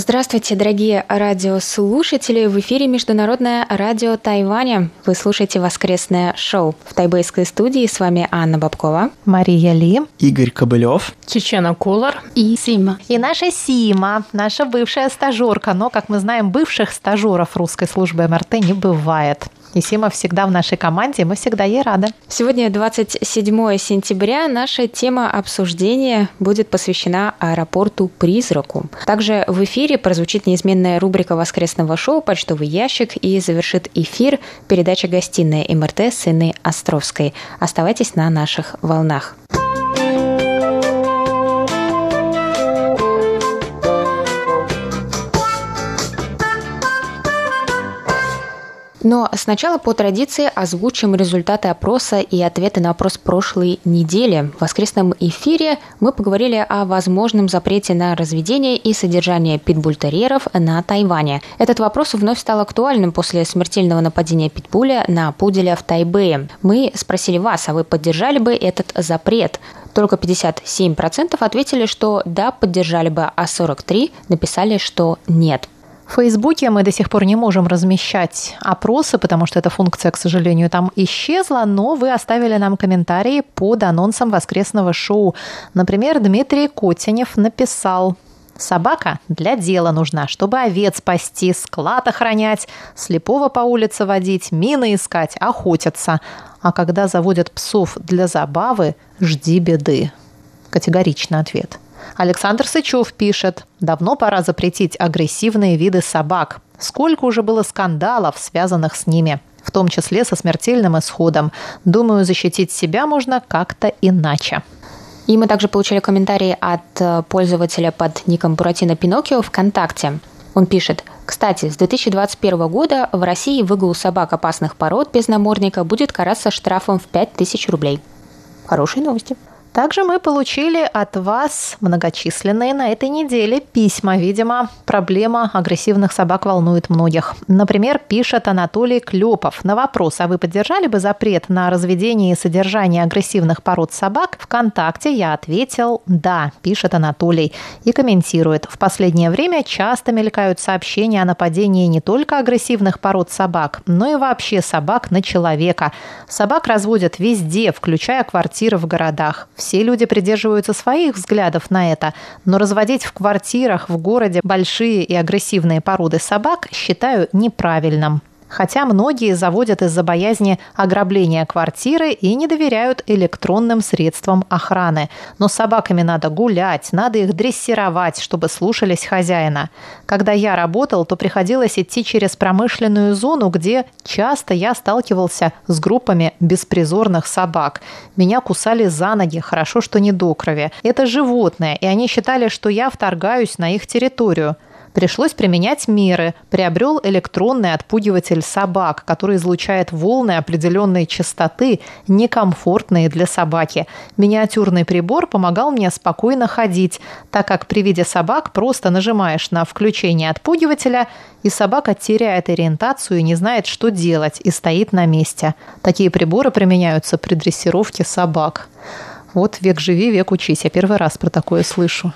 Здравствуйте, дорогие радиослушатели! В эфире Международное радио Тайваня. Вы слушаете воскресное шоу. В тайбэйской студии с вами Анна Бабкова, Мария Ли, Игорь Кобылев, Чечена Кулар и Сима. И наша Сима, наша бывшая стажерка. Но, как мы знаем, бывших стажеров русской службы МРТ не бывает. И Сима всегда в нашей команде, мы всегда ей рады. Сегодня 27 сентября. Наша тема обсуждения будет посвящена аэропорту-призраку. Также в эфире прозвучит неизменная рубрика воскресного шоу «Почтовый ящик» и завершит эфир передача «Гостиная МРТ» с Инной Островской. Оставайтесь на наших волнах. Но сначала по традиции озвучим результаты опроса и ответы на вопрос прошлой недели. В воскресном эфире мы поговорили о возможном запрете на разведение и содержание питбультерьеров на Тайване. Этот вопрос вновь стал актуальным после смертельного нападения питбуля на пуделя в Тайбэе. Мы спросили вас, а вы поддержали бы этот запрет? Только 57% ответили, что да, поддержали бы, а 43% написали, что нет. В Фейсбуке мы до сих пор не можем размещать опросы, потому что эта функция, к сожалению, там исчезла, но вы оставили нам комментарии под анонсом воскресного шоу. Например, Дмитрий Котенев написал Собака для дела нужна, чтобы овец пасти, склад охранять, слепого по улице водить, мины искать, охотиться. А когда заводят псов для забавы, жди беды. Категоричный ответ. Александр Сычев пишет, давно пора запретить агрессивные виды собак. Сколько уже было скандалов, связанных с ними, в том числе со смертельным исходом. Думаю, защитить себя можно как-то иначе. И мы также получили комментарии от э, пользователя под ником Буратино Пиноккио ВКонтакте. Он пишет, кстати, с 2021 года в России выгул собак опасных пород без намордника будет караться штрафом в 5000 рублей. Хорошие новости. Также мы получили от вас многочисленные на этой неделе письма. Видимо, проблема агрессивных собак волнует многих. Например, пишет Анатолий Клепов. На вопрос, а вы поддержали бы запрет на разведение и содержание агрессивных пород собак? Вконтакте я ответил «да», пишет Анатолий. И комментирует. В последнее время часто мелькают сообщения о нападении не только агрессивных пород собак, но и вообще собак на человека. Собак разводят везде, включая квартиры в городах. Люди придерживаются своих взглядов на это, но разводить в квартирах в городе большие и агрессивные породы собак считаю неправильным. Хотя многие заводят из-за боязни ограбления квартиры и не доверяют электронным средствам охраны. Но с собаками надо гулять, надо их дрессировать, чтобы слушались хозяина. Когда я работал, то приходилось идти через промышленную зону, где часто я сталкивался с группами беспризорных собак. Меня кусали за ноги, хорошо, что не до крови. Это животные, и они считали, что я вторгаюсь на их территорию – Пришлось применять меры. Приобрел электронный отпугиватель собак, который излучает волны определенной частоты, некомфортные для собаки. Миниатюрный прибор помогал мне спокойно ходить, так как при виде собак просто нажимаешь на включение отпугивателя, и собака теряет ориентацию и не знает, что делать, и стоит на месте. Такие приборы применяются при дрессировке собак. Вот век живи, век учись. Я первый раз про такое слышу.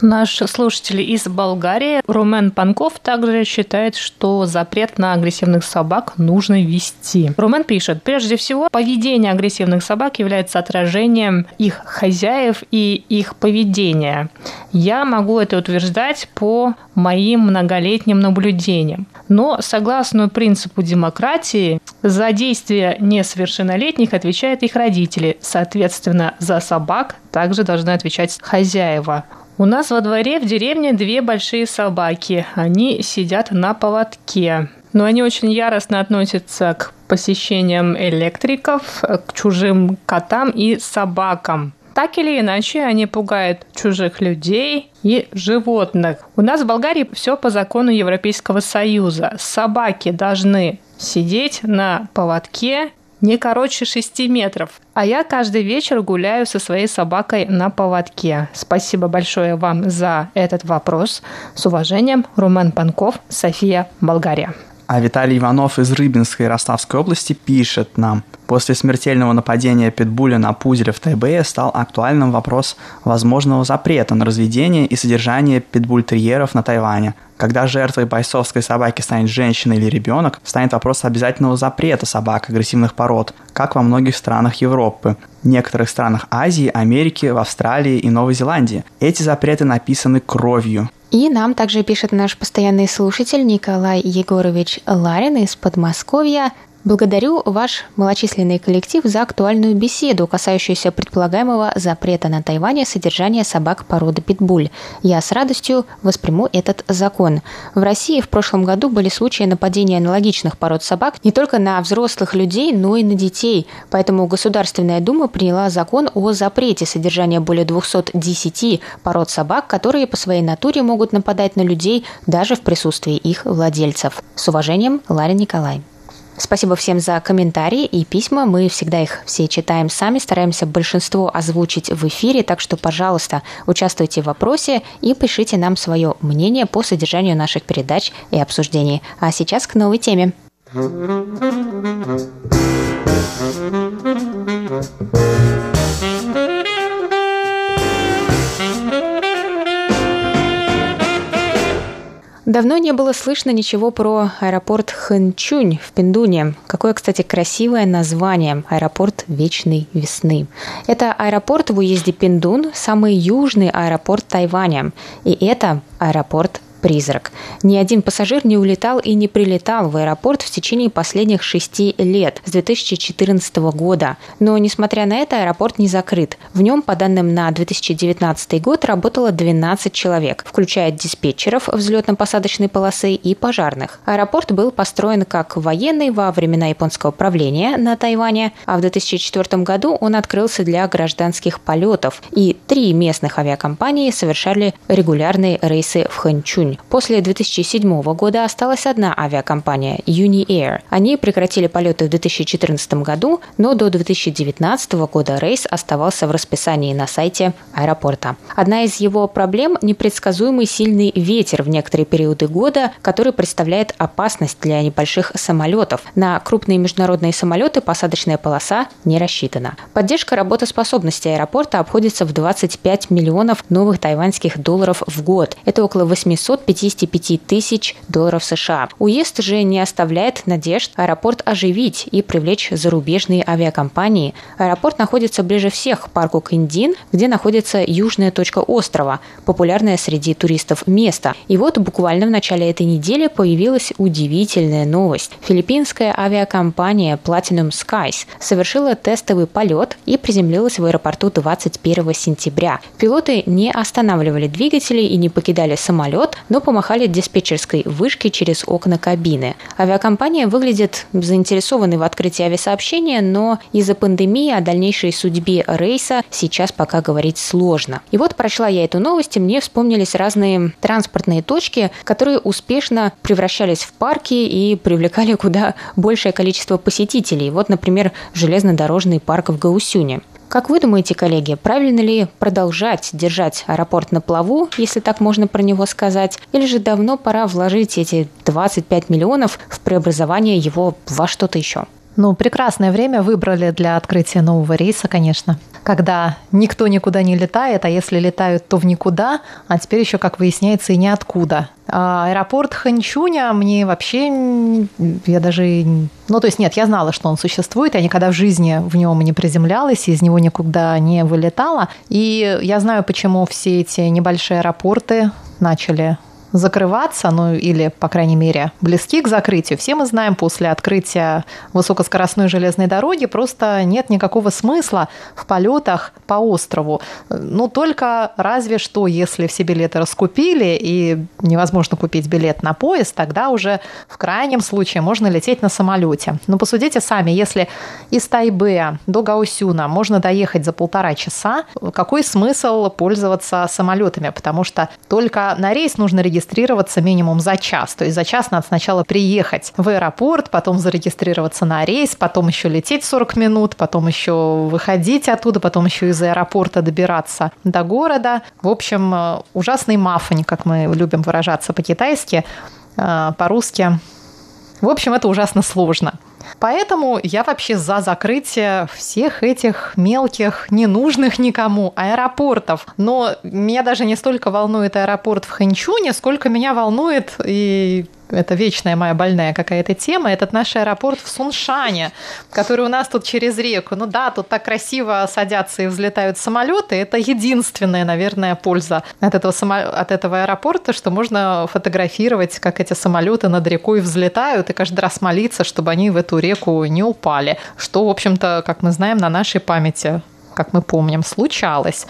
Наш слушатель из Болгарии Румен Панков также считает, что запрет на агрессивных собак нужно ввести. Румен пишет, прежде всего, поведение агрессивных собак является отражением их хозяев и их поведения. Я могу это утверждать по моим многолетним наблюдениям. Но согласно принципу демократии, за действия несовершеннолетних отвечают их родители. Соответственно, за собак также должны отвечать хозяева. У нас во дворе в деревне две большие собаки. Они сидят на поводке. Но они очень яростно относятся к посещениям электриков, к чужим котам и собакам. Так или иначе, они пугают чужих людей и животных. У нас в Болгарии все по закону Европейского Союза. Собаки должны сидеть на поводке не короче 6 метров. А я каждый вечер гуляю со своей собакой на поводке. Спасибо большое вам за этот вопрос. С уважением, Роман Панков, София, Болгария. А Виталий Иванов из Рыбинской Ростовской области пишет нам. После смертельного нападения питбуля на пуделя в Тайбэе стал актуальным вопрос возможного запрета на разведение и содержание питбуль-терьеров на Тайване. Когда жертвой бойцовской собаки станет женщина или ребенок, станет вопрос обязательного запрета собак агрессивных пород, как во многих странах Европы, некоторых странах Азии, Америки, в Австралии и Новой Зеландии. Эти запреты написаны кровью. И нам также пишет наш постоянный слушатель Николай Егорович Ларин из Подмосковья. Благодарю ваш малочисленный коллектив за актуальную беседу, касающуюся предполагаемого запрета на Тайване содержания собак породы питбуль. Я с радостью восприму этот закон. В России в прошлом году были случаи нападения аналогичных пород собак не только на взрослых людей, но и на детей. Поэтому Государственная Дума приняла закон о запрете содержания более 210 пород собак, которые по своей натуре могут нападать на людей даже в присутствии их владельцев. С уважением, Ларя Николай. Спасибо всем за комментарии и письма. Мы всегда их все читаем сами, стараемся большинство озвучить в эфире, так что, пожалуйста, участвуйте в вопросе и пишите нам свое мнение по содержанию наших передач и обсуждений. А сейчас к новой теме. Давно не было слышно ничего про аэропорт Хэнчунь в Пиндуне. Какое, кстати, красивое название – аэропорт Вечной Весны. Это аэропорт в уезде Пиндун, самый южный аэропорт Тайваня. И это аэропорт призрак. Ни один пассажир не улетал и не прилетал в аэропорт в течение последних шести лет, с 2014 года. Но, несмотря на это, аэропорт не закрыт. В нем, по данным на 2019 год, работало 12 человек, включая диспетчеров взлетно-посадочной полосы и пожарных. Аэропорт был построен как военный во времена японского правления на Тайване, а в 2004 году он открылся для гражданских полетов, и три местных авиакомпании совершали регулярные рейсы в Хэнчунь. После 2007 года осталась одна авиакомпания – Uni Air. Они прекратили полеты в 2014 году, но до 2019 года рейс оставался в расписании на сайте аэропорта. Одна из его проблем – непредсказуемый сильный ветер в некоторые периоды года, который представляет опасность для небольших самолетов. На крупные международные самолеты посадочная полоса не рассчитана. Поддержка работоспособности аэропорта обходится в 25 миллионов новых тайваньских долларов в год. Это около 800 55 тысяч долларов США. Уезд же не оставляет надежд аэропорт оживить и привлечь зарубежные авиакомпании. Аэропорт находится ближе всех к парку Кэндин, где находится южная точка острова, популярная среди туристов место. И вот буквально в начале этой недели появилась удивительная новость. Филиппинская авиакомпания Platinum Skies совершила тестовый полет и приземлилась в аэропорту 21 сентября. Пилоты не останавливали двигатели и не покидали самолет, но помахали диспетчерской вышке через окна кабины. Авиакомпания выглядит заинтересованной в открытии авиасообщения, но из-за пандемии о дальнейшей судьбе рейса сейчас пока говорить сложно. И вот прочла я эту новость, и мне вспомнились разные транспортные точки, которые успешно превращались в парки и привлекали куда большее количество посетителей. Вот, например, железнодорожный парк в Гаусюне. Как вы думаете, коллеги, правильно ли продолжать держать аэропорт на плаву, если так можно про него сказать, или же давно пора вложить эти 25 миллионов в преобразование его во что-то еще? Ну, прекрасное время выбрали для открытия нового рейса, конечно. Когда никто никуда не летает, а если летают, то в никуда, а теперь еще, как выясняется, и ниоткуда. А аэропорт Ханчуня мне вообще, я даже, ну то есть нет, я знала, что он существует, я никогда в жизни в нем не приземлялась, из него никуда не вылетала. И я знаю, почему все эти небольшие аэропорты начали закрываться, ну или, по крайней мере, близки к закрытию. Все мы знаем, после открытия высокоскоростной железной дороги просто нет никакого смысла в полетах по острову. Ну, только разве что, если все билеты раскупили и невозможно купить билет на поезд, тогда уже в крайнем случае можно лететь на самолете. Но посудите сами, если из Тайбэя до Гаусюна можно доехать за полтора часа, какой смысл пользоваться самолетами? Потому что только на рейс нужно регистрироваться зарегистрироваться минимум за час. То есть за час надо сначала приехать в аэропорт, потом зарегистрироваться на рейс, потом еще лететь 40 минут, потом еще выходить оттуда, потом еще из аэропорта добираться до города. В общем, э, ужасный мафонь, как мы любим выражаться по-китайски, э, по-русски. В общем, это ужасно сложно. Поэтому я вообще за закрытие всех этих мелких, ненужных никому аэропортов. Но меня даже не столько волнует аэропорт в Хэнчуне, сколько меня волнует и это вечная моя больная какая-то тема, этот наш аэропорт в Суншане, который у нас тут через реку. Ну да, тут так красиво садятся и взлетают самолеты. Это единственная, наверное, польза от этого, само... от этого аэропорта, что можно фотографировать, как эти самолеты над рекой взлетают, и каждый раз молиться, чтобы они в эту реку не упали. Что, в общем-то, как мы знаем, на нашей памяти как мы помним, случалось.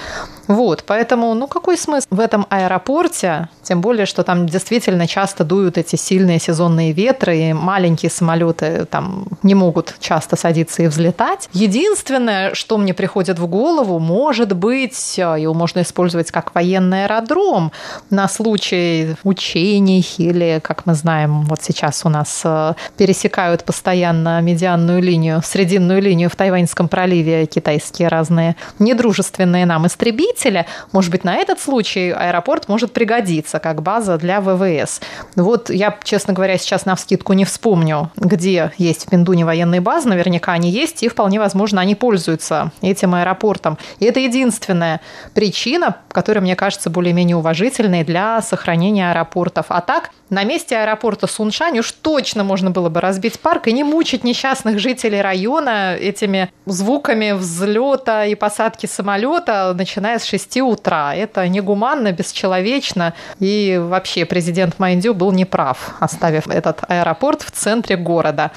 Вот, поэтому, ну, какой смысл в этом аэропорте, тем более, что там действительно часто дуют эти сильные сезонные ветры, и маленькие самолеты там не могут часто садиться и взлетать. Единственное, что мне приходит в голову, может быть, его можно использовать как военный аэродром на случай учений или, как мы знаем, вот сейчас у нас э, пересекают постоянно медианную линию, срединную линию в Тайваньском проливе китайские разные недружественные нам истребители, может быть, на этот случай аэропорт может пригодиться как база для ВВС. Вот я, честно говоря, сейчас на вскидку не вспомню, где есть в Пиндуне военные базы, наверняка они есть, и вполне возможно, они пользуются этим аэропортом. И это единственная причина, которая, мне кажется, более-менее уважительной для сохранения аэропортов. А так, на месте аэропорта Суншань уж точно можно было бы разбить парк и не мучить несчастных жителей района этими звуками взлета и посадки самолета, начиная с 6 утра. Это негуманно, бесчеловечно. И вообще президент Майндю был неправ, оставив этот аэропорт в центре города.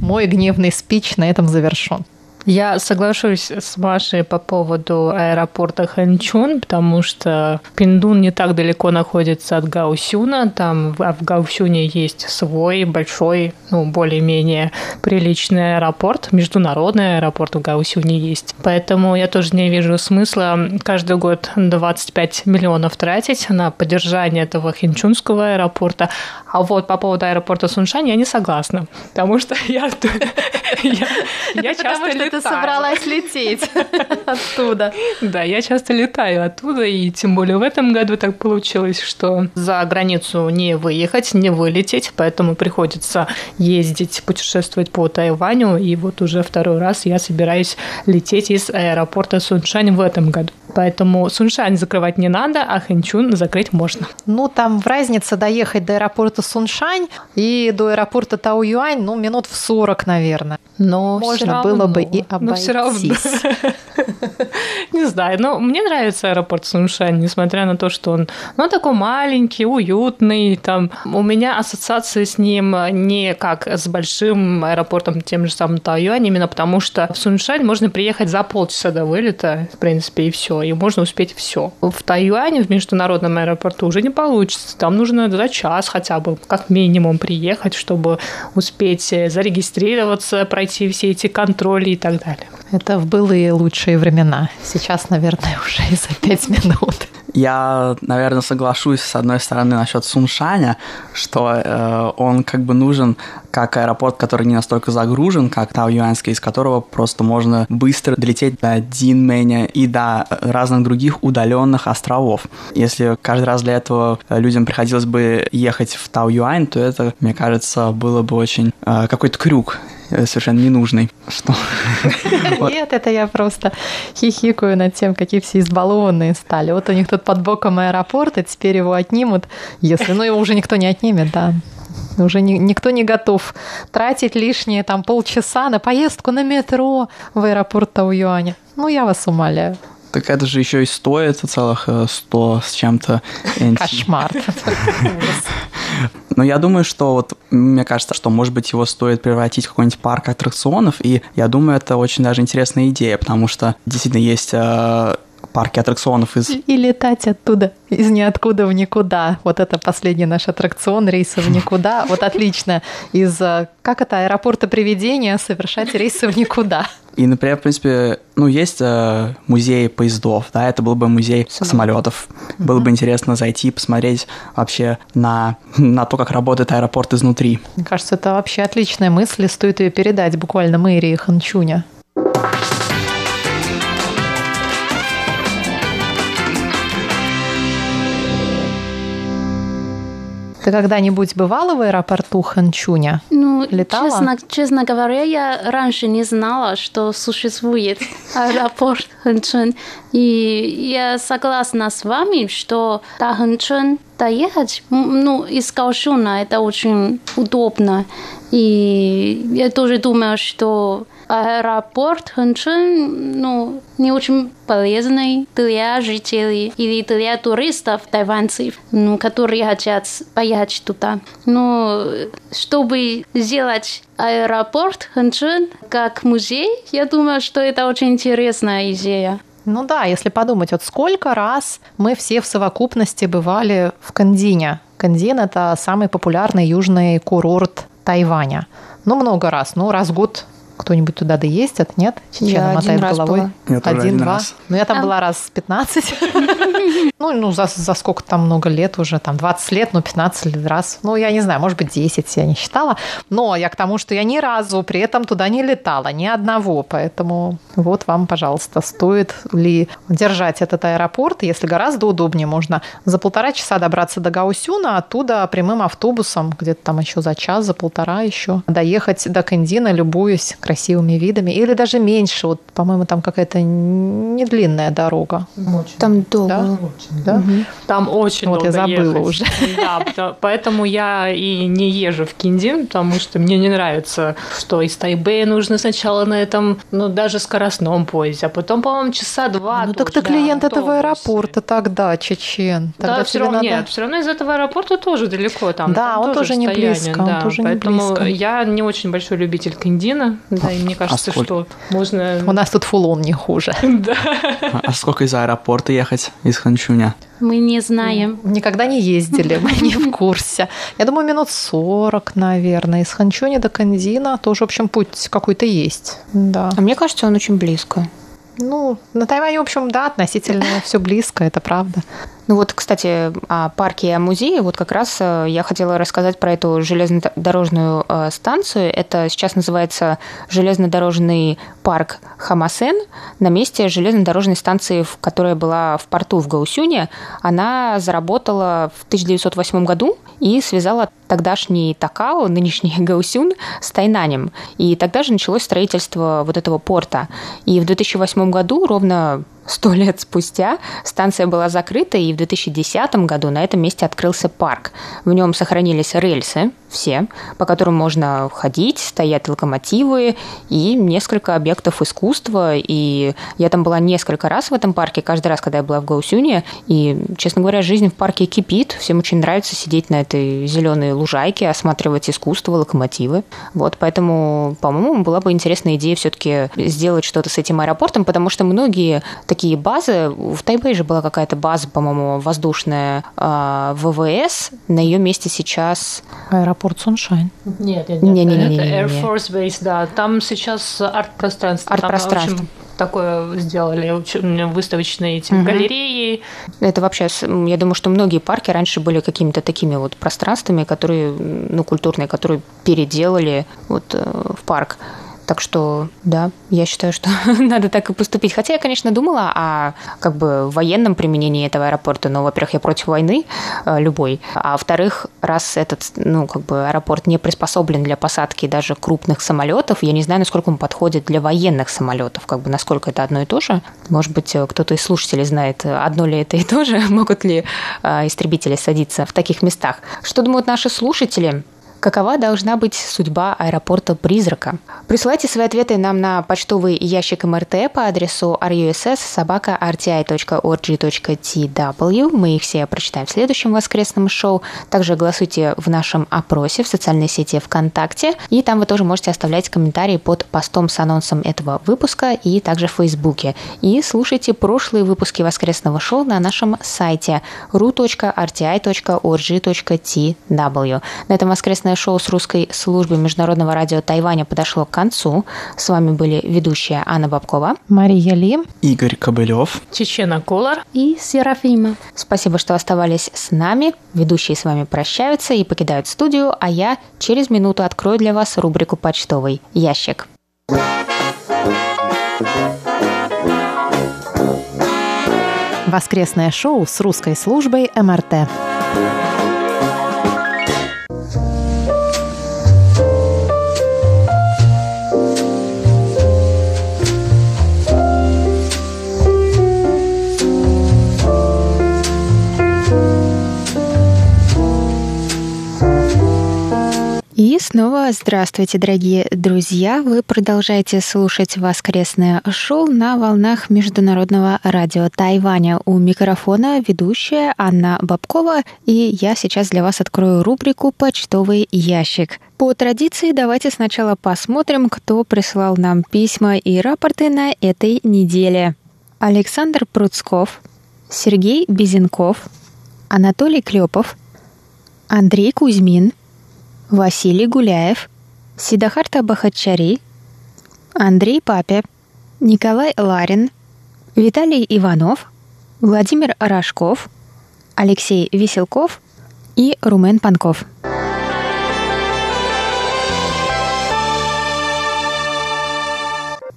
Мой гневный спич на этом завершен. Я соглашусь с Машей по поводу аэропорта Ханчун, потому что Пиндун не так далеко находится от Гаусюна. Там в Гаусюне есть свой большой, ну, более-менее приличный аэропорт. Международный аэропорт в Гаусюне есть. Поэтому я тоже не вижу смысла каждый год 25 миллионов тратить на поддержание этого хинчунского аэропорта. А вот по поводу аэропорта Суншань я не согласна, потому что я, я, я часто собралась лететь оттуда. Да, я часто летаю оттуда, и тем более в этом году так получилось, что за границу не выехать, не вылететь, поэтому приходится ездить, путешествовать по Тайваню, и вот уже второй раз я собираюсь лететь из аэропорта Суншань в этом году. Поэтому Суншань закрывать не надо, а Хэнчун закрыть можно. Ну, там в разнице доехать до аэропорта Суншань и до аэропорта Тау-Юань, ну, минут в 40, наверное. Но можно было бы и обойтись. Но все равно. Не знаю, но мне нравится аэропорт Суншань, несмотря на то, что он, ну, такой маленький, уютный, там, у меня ассоциации с ним не как с большим аэропортом, тем же самым Тайюань, именно потому что в Суншань можно приехать за полчаса до вылета, в принципе, и все, и можно успеть все. В Тайюане, в международном аэропорту уже не получится, там нужно за час хотя бы, как минимум, приехать, чтобы успеть зарегистрироваться, пройти все эти контроли и так далее. Это в былые лучшие времена. Сейчас, наверное, уже и за пять минут. Я, наверное, соглашусь с одной стороны насчет Суншаня, что э, он как бы нужен как аэропорт, который не настолько загружен, как Тау-Юаньский, из которого просто можно быстро долететь до Динмэня и до разных других удаленных островов. Если каждый раз для этого людям приходилось бы ехать в Тау-Юань, то это, мне кажется, было бы очень э, какой-то крюк совершенно ненужный. Что? Нет, это я просто хихикаю над тем, какие все избалованные стали. Вот у них тут под боком аэропорт, и теперь его отнимут, если... Ну, его уже никто не отнимет, да. Уже ни, никто не готов тратить лишние там полчаса на поездку на метро в аэропорт Тау-Юаня. Ну, я вас умоляю. Так это же еще и стоит целых 100 э, с чем-то. Кошмар. Но я думаю, что вот мне кажется, что, может быть, его стоит превратить в какой-нибудь парк аттракционов, и я думаю, это очень даже интересная идея, потому что действительно есть э, парки аттракционов из... И летать оттуда, из ниоткуда в никуда. Вот это последний наш аттракцион, рейсы в никуда. Вот отлично. Из, э, как это, аэропорта привидения совершать рейсы в никуда. И, например, в принципе, ну, есть э, музей поездов, да, это был бы музей Самолет. самолетов. Было бы интересно зайти, посмотреть вообще на, на то, как работает аэропорт изнутри. Мне кажется, это вообще отличная мысль, и стоит ее передать буквально мэрии Ханчуня. Ты когда-нибудь бывала в аэропорту Ханчуня? Ну, Летала? Честно, честно говоря, я раньше не знала, что существует аэропорт Хэнчэн. И я согласна с вами, что до Хэнчэн доехать, ну, из Каошуна это очень удобно. И я тоже думаю, что аэропорт Хэнчэн, ну, не очень полезный для жителей или для туристов, тайванцев, ну, которые хотят поехать туда. Но чтобы сделать аэропорт Хэнчэн как музей, я думаю, что это очень интересная идея. Ну да, если подумать, вот сколько раз мы все в совокупности бывали в Кандине. Кандин – это самый популярный южный курорт Тайваня. Ну, много раз. Ну, раз в год кто-нибудь туда доездит, нет? Чечена Я один мотает раз головой. была. Я тоже один Один-два. раз. Ну, я там была раз 15. Ну, ну за, за сколько там много лет уже, там 20 лет, ну, 15 лет раз. Ну, я не знаю, может быть, 10 я не считала. Но я к тому, что я ни разу при этом туда не летала, ни одного. Поэтому вот вам, пожалуйста, стоит ли держать этот аэропорт. Если гораздо удобнее, можно за полтора часа добраться до Гаусюна, оттуда прямым автобусом, где-то там еще за час, за полтора еще, доехать до Кандина, любуясь красивыми видами. Или даже меньше. Вот, по-моему, там какая-то не длинная дорога. Там долго. Да? Да? Там очень Вот я долго забыла ехать. уже. Да, поэтому я и не езжу в Киндин, потому что мне не нравится, что из Тайбэя нужно сначала на этом, ну, даже скоростном поезде, а потом, по-моему, часа два. ну так ты тоже, клиент этого аэропорта тогда, Чечен. Тогда Да, все равно надо- нет, все равно из этого аэропорта тоже далеко там. Да, там он тоже не расстояние, близко, он да, тоже не поэтому близко. я не очень большой любитель Киндина, да, и мне кажется, сколько? что можно. У нас тут фулон не хуже. А а сколько из аэропорта ехать из Ханчуня? Мы не знаем. Никогда не ездили, мы не в курсе. Я думаю, минут 40, наверное. Из Ханчуни до Кандина тоже, в общем, путь какой-то есть. Да. А мне кажется, он очень близко. Ну, на Тайване, в общем, да, относительно все близко, это правда. Ну вот, кстати, о парке и о музее. Вот как раз э, я хотела рассказать про эту железнодорожную э, станцию. Это сейчас называется железнодорожный парк Хамасен на месте железнодорожной станции, которая была в порту в Гаусюне. Она заработала в 1908 году и связала тогдашний Такао, нынешний Гаусюн, с Тайнанем. И тогда же началось строительство вот этого порта. И в 2008 году, ровно сто лет спустя, станция была закрыта, и в 2010 году на этом месте открылся парк. В нем сохранились рельсы, все, по которым можно ходить, стоят локомотивы и несколько объектов искусства. И я там была несколько раз в этом парке, каждый раз, когда я была в Гаусюне. И, честно говоря, жизнь в парке кипит. Всем очень нравится сидеть на этой зеленой лужайке, осматривать искусство, локомотивы. Вот, поэтому, по-моему, была бы интересная идея все-таки сделать что-то с этим аэропортом, потому что многие такие базы, в Тайбэе же была какая-то база, по-моему, воздушная а, ВВС, на ее месте сейчас Аэропорт Суншайн. Нет, нет, Не, не, нет, не, это не, не, Air не. Force Base, да. Там сейчас арт-пространство. Там Арт-пространство. такое сделали, выставочные эти Мгм. галереи. Это вообще, я думаю, что многие парки раньше были какими-то такими вот пространствами, которые, ну, культурные, которые переделали вот э, в парк. Так что, да, я считаю, что надо так и поступить. Хотя я, конечно, думала о как бы военном применении этого аэропорта, но, во-первых, я против войны э, любой, а во-вторых, раз этот, ну, как бы аэропорт не приспособлен для посадки даже крупных самолетов, я не знаю, насколько он подходит для военных самолетов, как бы насколько это одно и то же. Может быть, э, кто-то из слушателей знает, э, одно ли это и то же, могут ли истребители садиться в таких местах. Что думают наши слушатели? Какова должна быть судьба аэропорта «Призрака»? Присылайте свои ответы нам на почтовый ящик МРТ по адресу russ.rti.org.tw. Мы их все прочитаем в следующем воскресном шоу. Также голосуйте в нашем опросе в социальной сети ВКонтакте. И там вы тоже можете оставлять комментарии под постом с анонсом этого выпуска и также в Фейсбуке. И слушайте прошлые выпуски воскресного шоу на нашем сайте ru.rti.org.tw. На этом воскресное воскресное шоу с русской службы Международного радио Тайваня подошло к концу. С вами были ведущая Анна Бабкова, Мария Ли, Игорь Кобылев, Чечена Колор и Серафима. Спасибо, что оставались с нами. Ведущие с вами прощаются и покидают студию, а я через минуту открою для вас рубрику «Почтовый ящик». Воскресное шоу с русской службой МРТ. И снова здравствуйте, дорогие друзья! Вы продолжаете слушать воскресное шоу на волнах Международного радио Тайваня. У микрофона ведущая Анна Бабкова, и я сейчас для вас открою рубрику «Почтовый ящик». По традиции давайте сначала посмотрим, кто прислал нам письма и рапорты на этой неделе. Александр Пруцков, Сергей Безенков, Анатолий Клепов, Андрей Кузьмин – Василий Гуляев, Сидахарта Бахачари, Андрей Папе, Николай Ларин, Виталий Иванов, Владимир Рожков, Алексей Веселков и Румен Панков.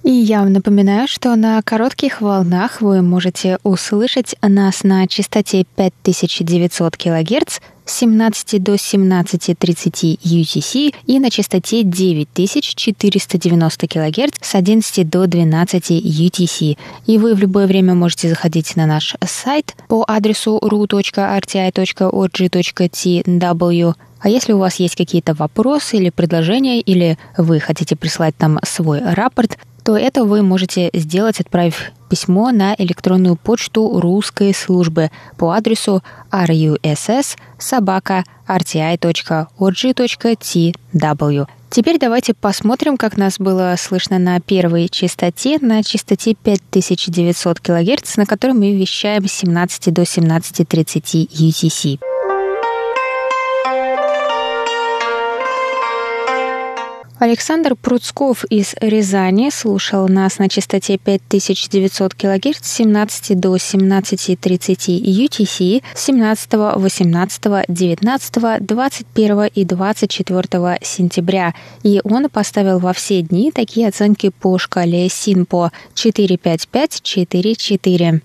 И я вам напоминаю, что на коротких волнах вы можете услышать нас на частоте 5900 кГц с 17 до 17.30 UTC и на частоте 9490 кГц с 11 до 12 UTC. И вы в любое время можете заходить на наш сайт по адресу ru.rti.org.tw а если у вас есть какие-то вопросы или предложения, или вы хотите прислать нам свой рапорт, то это вы можете сделать, отправив письмо на электронную почту русской службы по адресу russ собака rti.org.tw. Теперь давайте посмотрим, как нас было слышно на первой частоте, на частоте 5900 кГц, на которой мы вещаем с 17 до 17.30 UTC. Александр Пруцков из Рязани слушал нас на частоте 5900 кГц с 17 до 17.30 UTC 17, 18, 19, 21 и 24 сентября. И он поставил во все дни такие оценки по шкале СИНПО 45544.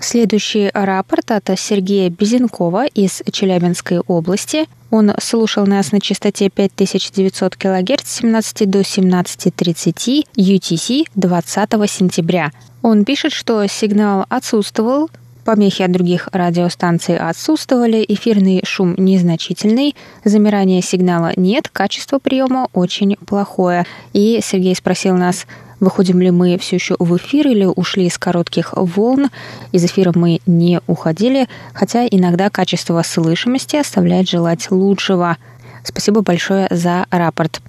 Следующий рапорт от Сергея Безенкова из Челябинской области. Он слушал нас на частоте 5900 кГц с 17 до 17.30 UTC 20 сентября. Он пишет, что сигнал отсутствовал, Помехи от других радиостанций отсутствовали, эфирный шум незначительный, замирания сигнала нет, качество приема очень плохое. И Сергей спросил нас, выходим ли мы все еще в эфир или ушли из коротких волн. Из эфира мы не уходили, хотя иногда качество слышимости оставляет желать лучшего. Спасибо большое за рапорт.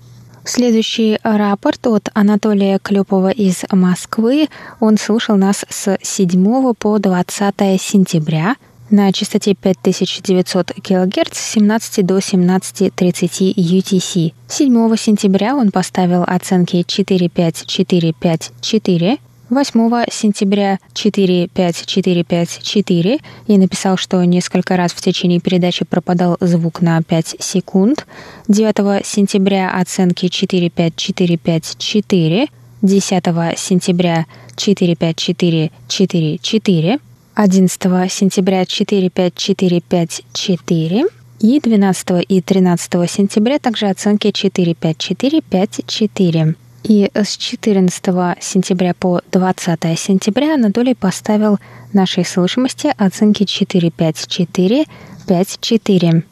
Следующий рапорт от Анатолия Клепова из Москвы. Он слушал нас с 7 по 20 сентября на частоте 5900 кГц с 17 до 17.30 UTC. 7 сентября он поставил оценки 45454, 8 сентября 45454 и написал, что несколько раз в течение передачи пропадал звук на 5 секунд. 9 сентября оценки 45454, 10 сентября 45444, 11 сентября 45454 и 12 и 13 сентября также оценки 45454. И с 14 сентября по 20 сентября Анатолий поставил нашей слышимости оценки 454-54.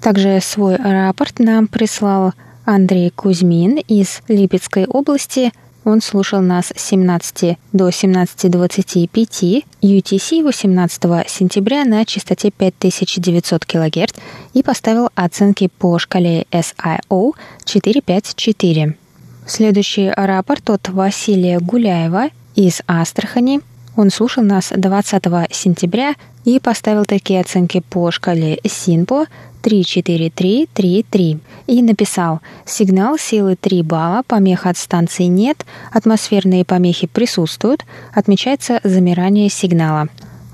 Также свой рапорт нам прислал Андрей Кузьмин из Липецкой области. Он слушал нас с 17 до 17.25 UTC 18 сентября на частоте 5900 кГц и поставил оценки по шкале SIO 454. Следующий рапорт от Василия Гуляева из Астрахани. Он слушал нас 20 сентября и поставил такие оценки по шкале СИНПО 34333 и написал «Сигнал силы 3 балла, помех от станции нет, атмосферные помехи присутствуют, отмечается замирание сигнала».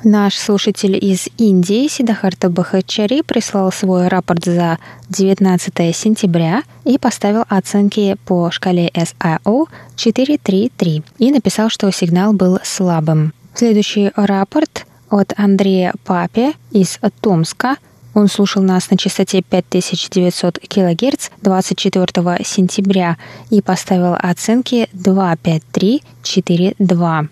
Наш слушатель из Индии Сидахарта Бахачари прислал свой рапорт за 19 сентября и поставил оценки по шкале SIO 433 и написал, что сигнал был слабым. Следующий рапорт от Андрея Папе из Томска. Он слушал нас на частоте 5900 кГц 24 сентября и поставил оценки 25342.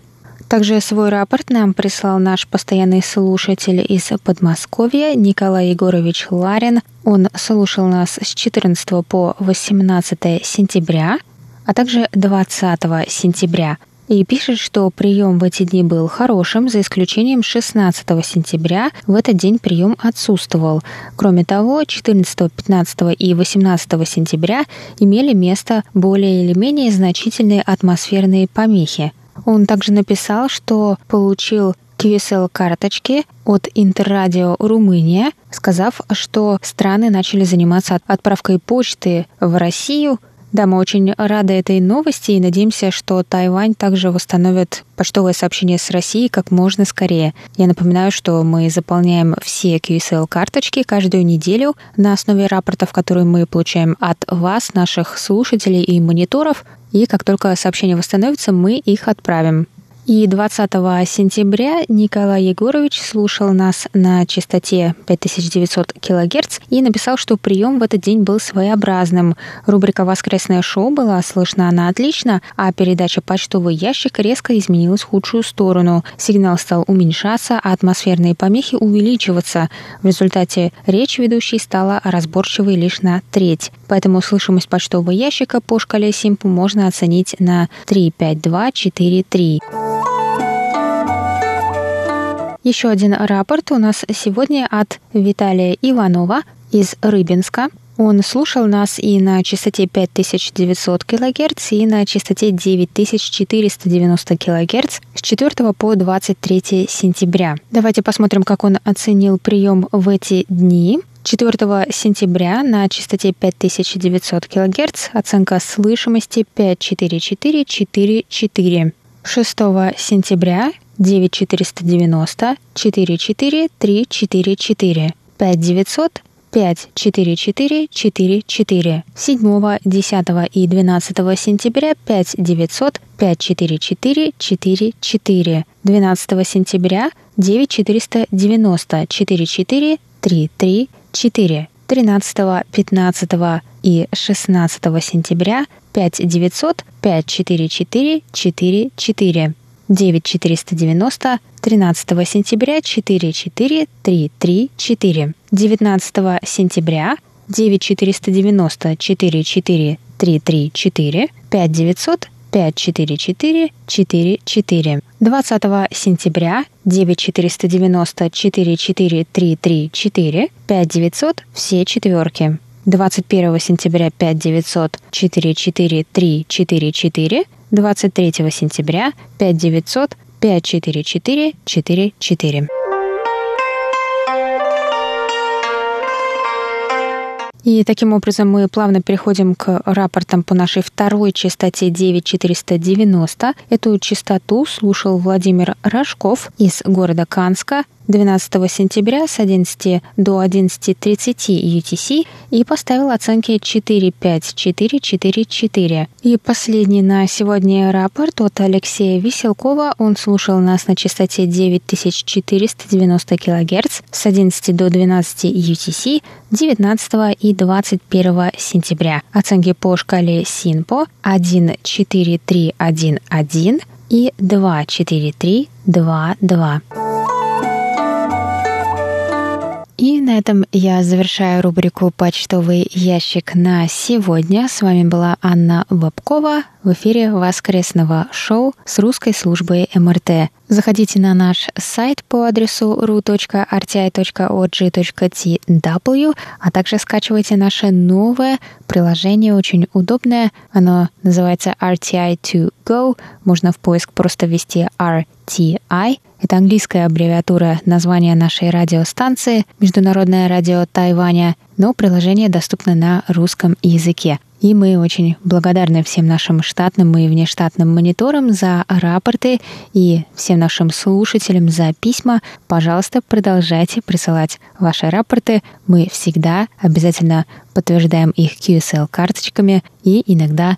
Также свой рапорт нам прислал наш постоянный слушатель из Подмосковья Николай Егорович Ларин. Он слушал нас с 14 по 18 сентября, а также 20 сентября – и пишет, что прием в эти дни был хорошим, за исключением 16 сентября. В этот день прием отсутствовал. Кроме того, 14, 15 и 18 сентября имели место более или менее значительные атмосферные помехи. Он также написал, что получил QSL-карточки от Интеррадио Румыния, сказав, что страны начали заниматься отправкой почты в Россию – да, мы очень рады этой новости и надеемся, что Тайвань также восстановит почтовое сообщение с Россией как можно скорее. Я напоминаю, что мы заполняем все QSL-карточки каждую неделю на основе рапортов, которые мы получаем от вас, наших слушателей и мониторов. И как только сообщение восстановится, мы их отправим. И 20 сентября Николай Егорович слушал нас на частоте 5900 кГц и написал, что прием в этот день был своеобразным. Рубрика «Воскресное шоу» была слышна она отлично, а передача «Почтовый ящик» резко изменилась в худшую сторону. Сигнал стал уменьшаться, а атмосферные помехи увеличиваться. В результате речь ведущей стала разборчивой лишь на треть. Поэтому слышимость почтового ящика по шкале Симпу можно оценить на 35243. Еще один рапорт у нас сегодня от Виталия Иванова из Рыбинска. Он слушал нас и на частоте 5900 кГц, и на частоте 9490 кГц с 4 по 23 сентября. Давайте посмотрим, как он оценил прием в эти дни. 4 сентября на частоте 5900 кГц оценка слышимости 54444. 6 сентября 9490 44 344 5900 544 44 7, 10 и 12 сентября 5 900 544 44 12 сентября 9 490 44 334 13, 15 и 16 сентября 5 900 544 44 9 490 13 сентября 44 334 19 сентября 9 490 44 334 5 900 544 44 20 сентября 9 490 44 334 5 900 все четверки 21 сентября 5 900 44 344 23 сентября 5 900 544 44. И таким образом мы плавно переходим к рапортам по нашей второй частоте 9490. Эту частоту слушал Владимир Рожков из города Канска. 12 сентября с 11 до 11.30 UTC и поставил оценки 45444. И последний на сегодня рапорт от Алексея Веселкова. Он слушал нас на частоте 9490 кГц с 11 до 12 UTC 19 и 21 сентября. Оценки по шкале СИНПО 14311 и 24322. И на этом я завершаю рубрику «Почтовый ящик» на сегодня. С вами была Анна Бабкова в эфире воскресного шоу с русской службой МРТ. Заходите на наш сайт по адресу ru.rti.org.tw, а также скачивайте наше новое приложение, очень удобное. Оно называется RTI2Go. Можно в поиск просто ввести RTI – это английская аббревиатура названия нашей радиостанции «Международное радио Тайваня». Но приложение доступно на русском языке. И мы очень благодарны всем нашим штатным и внештатным мониторам за рапорты и всем нашим слушателям за письма. Пожалуйста, продолжайте присылать ваши рапорты. Мы всегда обязательно подтверждаем их QSL-карточками и иногда